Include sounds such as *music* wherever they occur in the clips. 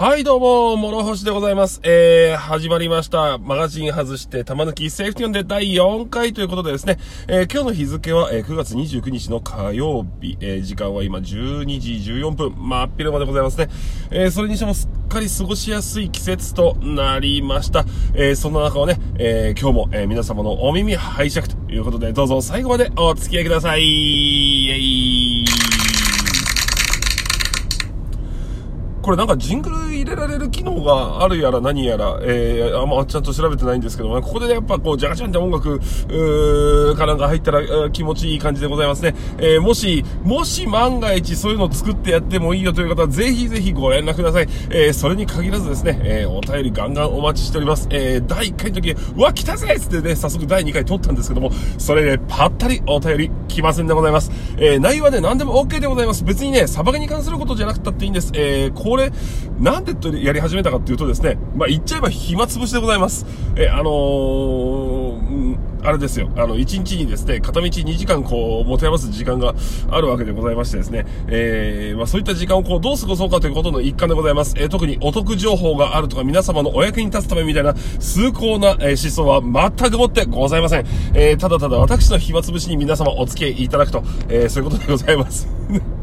はい、どうも、諸星でございます。えー、始まりました。マガジン外して玉抜きセーフティオンで第4回ということでですね、えー、今日の日付は、えー、9月29日の火曜日、えー、時間は今12時14分、真っ昼間でございますね。えー、それにしてもすっかり過ごしやすい季節となりました。えー、そんな中をね、えー、今日も、えー、皆様のお耳拝借ということで、どうぞ最後までお付き合いください。イェイこれなんかジングル入れられる機能があるやら何やら、えー、あんまちゃんと調べてないんですけども、ね、ここで、やっぱこう、ジャカジャンって音楽、うーかなんか入ったら気持ちいい感じでございますね。えー、もし、もし万が一そういうのを作ってやってもいいよという方は、ぜひぜひご連絡ください。えー、それに限らずですね、えー、お便りガンガンお待ちしております。えー、第1回の時、うわ、来たぜっつってね、早速第2回撮ったんですけども、それで、ね、ぱったりお便り来ませんでございます。えー、内容はね、何でも OK でございます。別にね、サバゲに関することじゃなくたっていいんです。えー、これ、なんでやり始めたかっていうとですね、まあ、言っちゃえば暇つぶしでございます。え、あのー、あれですよ、あの、1日にですね、片道2時間こう、持て余す時間があるわけでございましてですね、えー、まあ、そういった時間をこう、どう過ごそうかということの一環でございます。えー、特にお得情報があるとか、皆様のお役に立つためみたいな、崇高な、え、思想は全くもってございません。えー、ただただ私の暇つぶしに皆様お付き合いいただくと、えー、そういうことでございます。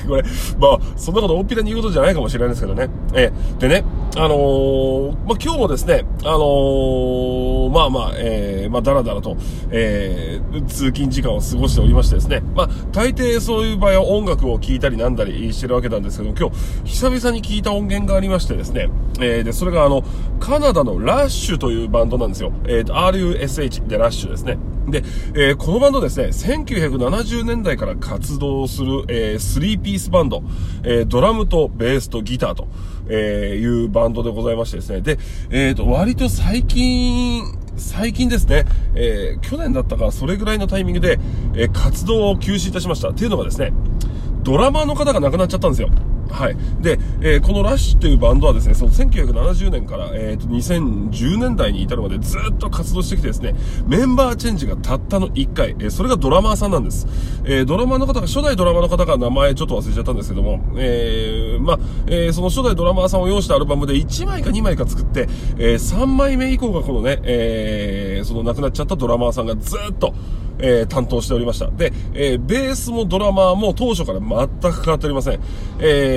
これ、まあ、そんなこと大っぴらに言うことじゃないかもしれないですけどね。えー、でね、あのー、まあ、今日もですね、あのー、まあまあ、えー、まあ、だらだらと、えー、通勤時間を過ごしておりましてですね、まあ、大抵そういう場合は音楽を聴いたりなんだりしてるわけなんですけど今日、久々に聞いた音源がありましてですね、えー、で、それがあの、カナダのラッシュというバンドなんですよ。えー、と、RUSH でラッシュですね。で、えー、このバンドですね、1970年代から活動する、えー、3ピースバンド、えー、ドラムとベースとギターと、えー、いうバンドでございましてですね、で、えー、と、割と最近、最近ですね、えー、去年だったか、それぐらいのタイミングで、えー、活動を休止いたしました。っていうのがですね、ドラマーの方が亡くなっちゃったんですよ。はい。で、えー、このラッシュというバンドはですね、その1970年から、えっ、ー、と、2010年代に至るまでずっと活動してきてですね、メンバーチェンジがたったの1回、えー、それがドラマーさんなんです。えー、ドラマーの方が、初代ドラマーの方が名前ちょっと忘れちゃったんですけども、えー、まあ、えー、その初代ドラマーさんを用したアルバムで1枚か2枚か作って、えー、3枚目以降がこのね、えー、その亡くなっちゃったドラマーさんがずっと、えー、担当しておりました。で、えー、ベースもドラマーも当初から全く変わっておりません。えー、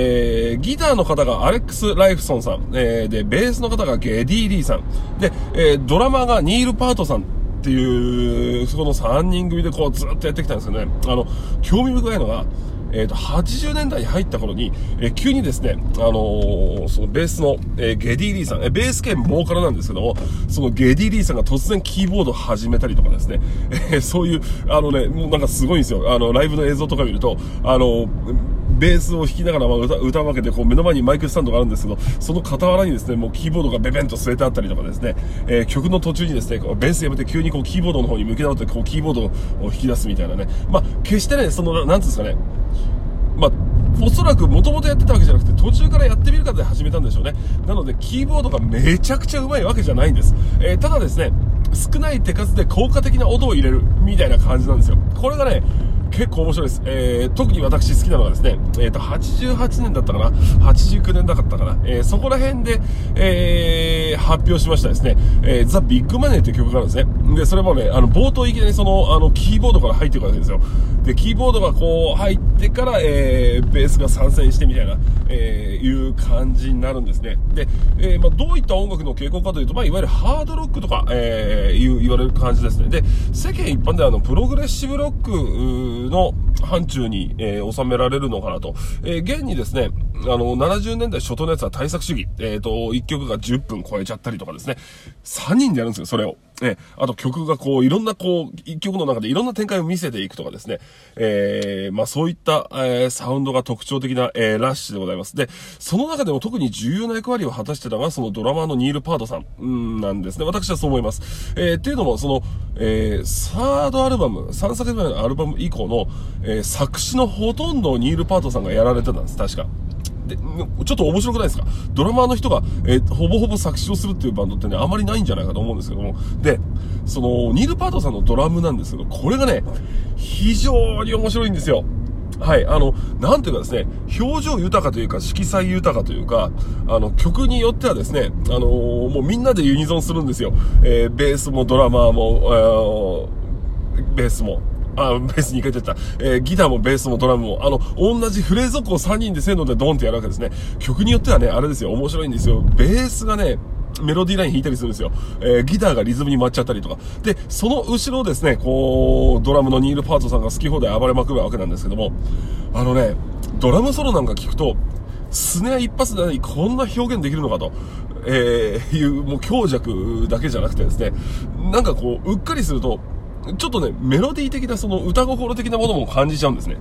えギターの方がアレックス・ライフソンさん、えー、で、ベースの方がゲディ・リーさん、で、えー、ドラマがニール・パートさん、っていう、そこの3人組でこうずっとやってきたんですけどね、あの、興味深いのが、えっ、ー、と、80年代に入った頃に、えー、急にですね、あのー、そのベースの、えゲディリーさん、えベース兼ボーカルなんですけども、そのゲディリーさんが突然キーボードを始めたりとかですね、えそういう、あのね、もうなんかすごいんですよ。あの、ライブの映像とか見ると、あのベースを弾きながらま歌歌うわけで、こう目の前にマイクスタンドがあるんですけど、その傍らにですね、もうキーボードがベベンと据えてあったりとかですね、えー、曲の途中にですねこう、ベースやめて急にこうキーボードの方に向き直って、こうキーボードを弾き出すみたいなね。まあ、決してね、その、なんつうんですかね、まあ、おそらくもともとやってたわけじゃなくて途中からやってみるかで始めたんでしょうね。なのでキーボードがめちゃくちゃうまいわけじゃないんです。えー、ただですね、少ない手数で効果的な音を入れるみたいな感じなんですよ。これがね、結構面白いです。えー、特に私好きなのがですね、えっ、ー、と、88年だったかな ?89 年だったかな？えー、そこら辺で、えー、発表しましたですね、えー、ザ・ビッグマネーという曲があるんですね。で、それもね、あの、冒頭いきなりその、あの、キーボードから入っていくわけですよ。で、キーボードがこう入ってから、えー、ベースが参戦してみたいな、えー、いう感じになるんですね。で、えー、まあ、どういった音楽の傾向かというと、まあ、いわゆるハードロックとか、えー、言われる感じですね。で、世間一般ではあの、プログレッシブロック、の範疇に、えー、収められるのかなと。えー、現にですね、あの、70年代初頭のやつは対策主義。えっ、ー、と、1曲が10分超えちゃったりとかですね。3人でやるんですよ、それを。えあと曲がこう、いろんなこう、一曲の中でいろんな展開を見せていくとかですね。えー、まあそういった、えー、サウンドが特徴的な、えー、ラッシュでございます。で、その中でも特に重要な役割を果たしてたのが、そのドラマーのニール・パートさん、んなんですね。私はそう思います。えー、っていうのも、その、えー、サードアルバム、3作目のアルバム以降の、えー、作詞のほとんどをニール・パートさんがやられてたんです、確か。で、ちょっと面白くないですか？ドラマーの人が、えー、ほぼほぼ作詞をするっていうバンドってね、あまりないんじゃないかと思うんですけども。で、その、ニール・パートさんのドラムなんですけど、これがね、非常に面白いんですよ。はい、あの、なんていうかですね、表情豊かというか、色彩豊かというか、あの、曲によってはですね、あのー、もうみんなでユニゾンするんですよ。えー、ベースもドラマーも、えー、ベースも。あ、ベースに回言っちゃった。えー、ギターもベースもドラムも、あの、同じフレーズをこう3人でせーのでドンってやるわけですね。曲によってはね、あれですよ、面白いんですよ。ベースがね、メロディーライン弾いたりするんですよ。えー、ギターがリズムに回っちゃったりとか。で、その後ろですね、こう、ドラムのニール・パートさんが好き放題暴れまくるわけなんですけども、あのね、ドラムソロなんか聞くと、スネア一発で何こんな表現できるのかと、えー、いう、もう強弱だけじゃなくてですね、なんかこう、うっかりすると、ちょっとね、メロディー的なその歌心的なものも感じちゃうんですね。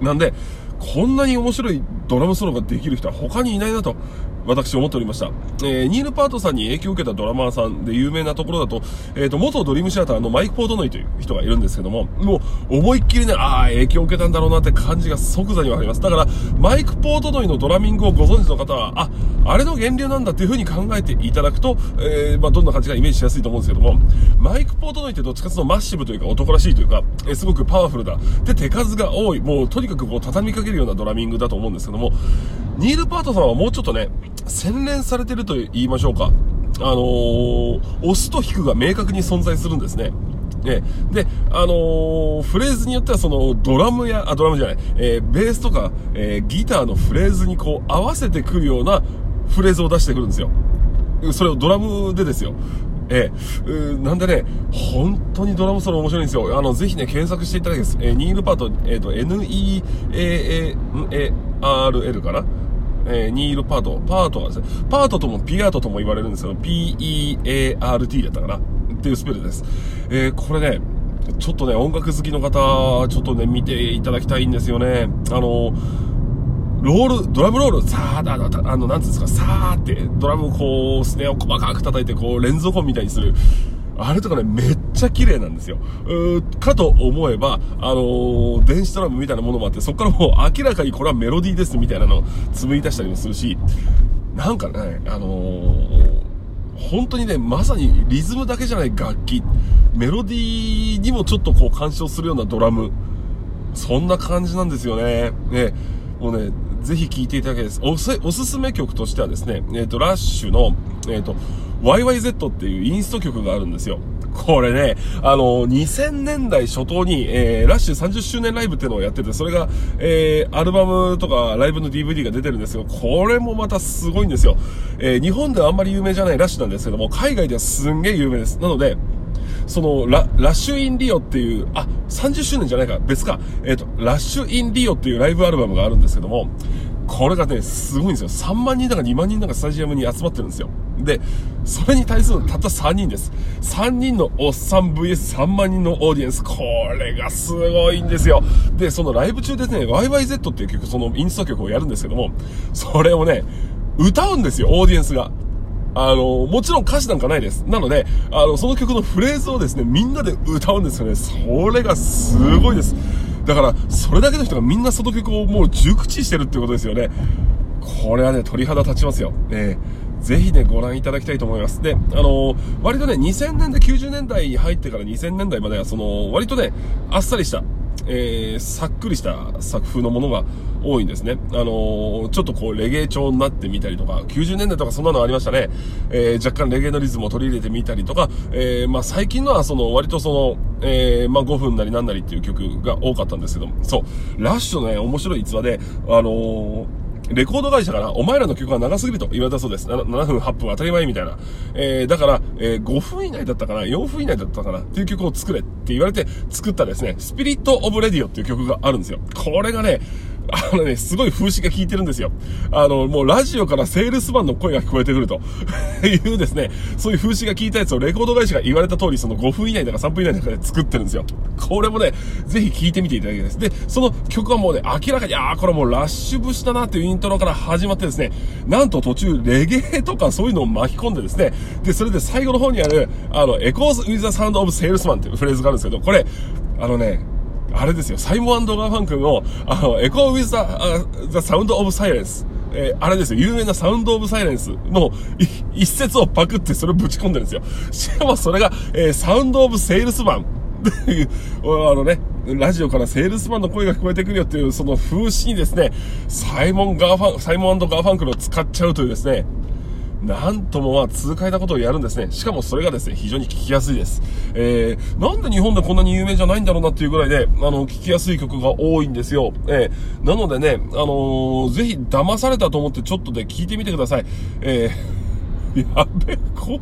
なんで、こんなに面白いドラムソロができる人は他にいないなと私思っておりました。えー、ニール・パートさんに影響を受けたドラマーさんで有名なところだと、えっ、ー、と、元ドリームシアターのマイク・ポートノイという人がいるんですけども、もう思いっきりね、ああ、影響を受けたんだろうなって感じが即座にわかります。だから、マイク・ポートノイのドラミングをご存知の方は、あ、あれの源流なんだっていう風に考えていただくと、えー、まあ、どんな感じかイメージしやすいと思うんですけども、マイク・ポートノイってどっちかというとマッシブというか男らしいというか、えー、すごくパワフルだ。で、手数が多い。もう、とにかくこう、畳みかけるようなドラミングだと思うんですけども、ニール・パートさんはもうちょっとね、洗練されてると言いましょうか。あのー、押すと引くが明確に存在するんですね。ね、で、あのー、フレーズによってはそのドラムや、あ、ドラムじゃない、えー、ベースとか、えー、ギターのフレーズにこう合わせてくるようなフレーズを出してくるんですよ。それをドラムでですよ。えー、なんでね、本当にドラムソロ面白いんですよ。あの、ぜひね、検索していただきます。えー、ニールパート、えっ、ー、と、N-E-A-A-R-L かな？えー、ニールパート、パートはですね、パートともピアートとも言われるんですけど、P-E-A-R-T だったかなっていうスペルです。えー、これね、ちょっとね、音楽好きの方、ちょっとね、見ていただきたいんですよね。あの、ロール、ドラムロール、さーだ、あの、なんつうんですか、さーって、ドラムをこう、スネアを細かく叩いて、こう、連続音みたいにする。あれとかね、めっちゃ綺麗なんですよ。うかと思えば、あのー、電子ドラムみたいなものもあって、そこからもう明らかにこれはメロディーですみたいなのを紡ぎ出したりもするし、なんかね、あのー、本当にね、まさにリズムだけじゃない楽器、メロディーにもちょっとこう干渉するようなドラム、そんな感じなんですよね。ね、もうね、ぜひ聴いていただきたいです。おす、おすすめ曲としてはですね、えっ、ー、と、ラッシュの、えっ、ー、と、YYZ っていうインスト曲があるんですよ。これね、あの、2000年代初頭に、えー、ラッシュ30周年ライブっていうのをやってて、それが、えー、アルバムとかライブの DVD が出てるんですよ。これもまたすごいんですよ。えー、日本ではあんまり有名じゃないラッシュなんですけども、海外ではすんげえ有名です。なので、そのラ、ラッシュインリオっていう、あ、30周年じゃないか、別か。えっ、ー、と、ラッシュインリオっていうライブアルバムがあるんですけども、これがね、すごいんですよ。3万人だか2万人だかスタジアムに集まってるんですよ。で、それに対するたった3人です。3人のおっさん VS3 万人のオーディエンス。これがすごいんですよ。で、そのライブ中ですね、YYZ っていう曲、そのインスト曲をやるんですけども、それをね、歌うんですよ、オーディエンスが。あの、もちろん歌詞なんかないです。なので、あの、その曲のフレーズをですね、みんなで歌うんですよね。それがすごいです。だから、それだけの人がみんなその曲をもう熟知してるっていうことですよね。これはね、鳥肌立ちますよ。えー、ぜひね、ご覧いただきたいと思います。で、あのー、割とね、2000年代、90年代に入ってから2000年代までは、その、割とね、あっさりした、えー、さっくりした作風のものが多いんですね。あのー、ちょっとこう、レゲエ調になってみたりとか、90年代とかそんなのありましたね。えー、若干レゲエのリズムを取り入れてみたりとか、え、まあ最近のはその、割とその、え、まあ5分なりなんなりっていう曲が多かったんですけどもそう、ラッシュのね、面白い逸話で、あのレコード会社からお前らの曲が長すぎると言われたそうです。7, 7分、8分当たり前みたいな。えー、だから、えー、5分以内だったかな ?4 分以内だったかな？っていう曲を作れって言われて作ったですね、スピリット・オブ・レディオっていう曲があるんですよ。これがね、あのね、すごい風刺が効いてるんですよ。あの、もうラジオからセールスマンの声が聞こえてくると *laughs* いうですね、そういう風刺が効いたやつをレコード会社が言われた通り、その5分以内だか3分以内だかで作ってるんですよ。これもね、ぜひ聴いてみていただきたいです。で、その曲はもうね、明らかに、ああ、これもうラッシュ節だなっていうイントロから始まってですね、なんと途中レゲエとかそういうのを巻き込んでですね、で、それで最後の方にある、あの、 Echoes with the sound of salesmen っていうフレーズがあるんですけど、これ、あのね、あれですよ、サイモン&ガーファンクルの、あの、 Echo with the sound of silence。えー、あれですよ、有名な Sound of Silence の一節をパクってそれをぶち込んでるんですよ。しかもそれが、えー、 sound of salesmen。あのね、ラジオからセールスマンの声が聞こえてくるよっていう、その風刺にですね、サイモン・ガーファン、サイモンガーファンクルを使っちゃうというですね、なんともまあ痛快なことをやるんですね。しかもそれがですね、非常に聞きやすいです。えー、なんで日本でこんなに有名じゃないんだろうなっていうぐらいで、あの、聞きやすい曲が多いんですよ。えー、なのでね、あのー、ぜひ騙されたと思ってちょっとで聞いてみてください。えー、やべ、こ、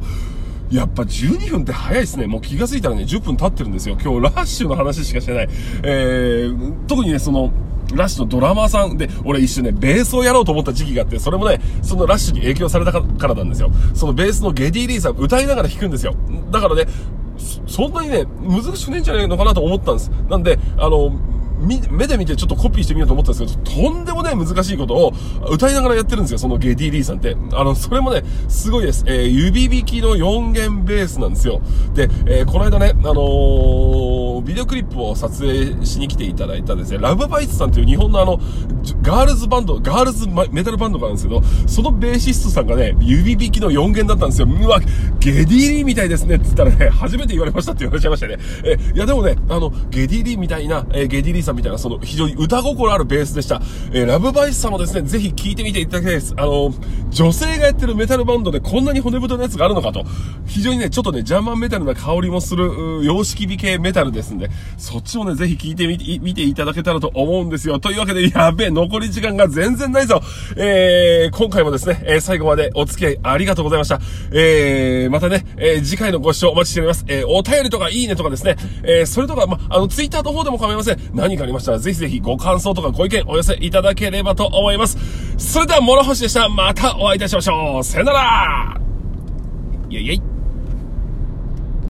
やっぱ12分って早いですね。もう気がついたらね、10分経ってるんですよ。今日ラッシュの話しかしてない。えー、特にね、その、ラッシュのドラマーさんで、俺一瞬ね、ベースをやろうと思った時期があって、それもね、そのラッシュに影響されたからなんですよ。そのベースのゲディ・リーさん歌いながら弾くんですよ。だからね、そんなにね、難しくねえんじゃないのかなと思ったんです。なんで、あの、目で見てちょっとコピーしてみようと思ったんですけど、とんでもない難しいことを歌いながらやってるんですよ、そのゲディ・リーさんって。あの、それもね、すごいです。えー、指弾きの4弦ベースなんですよ。で、えー、この間ね、あのー、ビデオクリップを撮影しに来ていただいたですね、ラブバイツさんという日本のあの、ガールズバンド、ガールズメタルバンドがあるんですけど、そのベーシストさんがね、指弾きの4弦だったんですよ。うわ、ゲディ・リーみたいですねって言ったらね、初めて言われましたって言われちゃいましたね。え、いやでもね、あの、ゲディ・リーみたいな、えー、ゲディ・リーさんみたいな、その、非常に歌心あるベースでした。えー、ラブバイスさんもですね、ぜひ聴いてみていただきたいです。あの、女性がやってるメタルバンドでこんなに骨太なやつがあるのかと。非常にね、ちょっとね、ジャーマンメタルな香りもする、様式美系メタルですんで、そっちもね、ぜひ聴いてみて、見ていただけたらと思うんですよ。というわけで、やべえ、残り時間が全然ないぞ。えー、今回もですね、えー、最後までお付き合いありがとうございました。えー、またね、えー、次回のご視聴お待ちしております。えー、お便りとかいいねとかですね、えー、それとか、ま、あの、ツイッターの方でも構いません。何かありましたら、ぜひぜひご感想とかご意見お寄せいただければと思います。それでは、諸星でした。またお会いいたしましょう。さよならイェイイェイ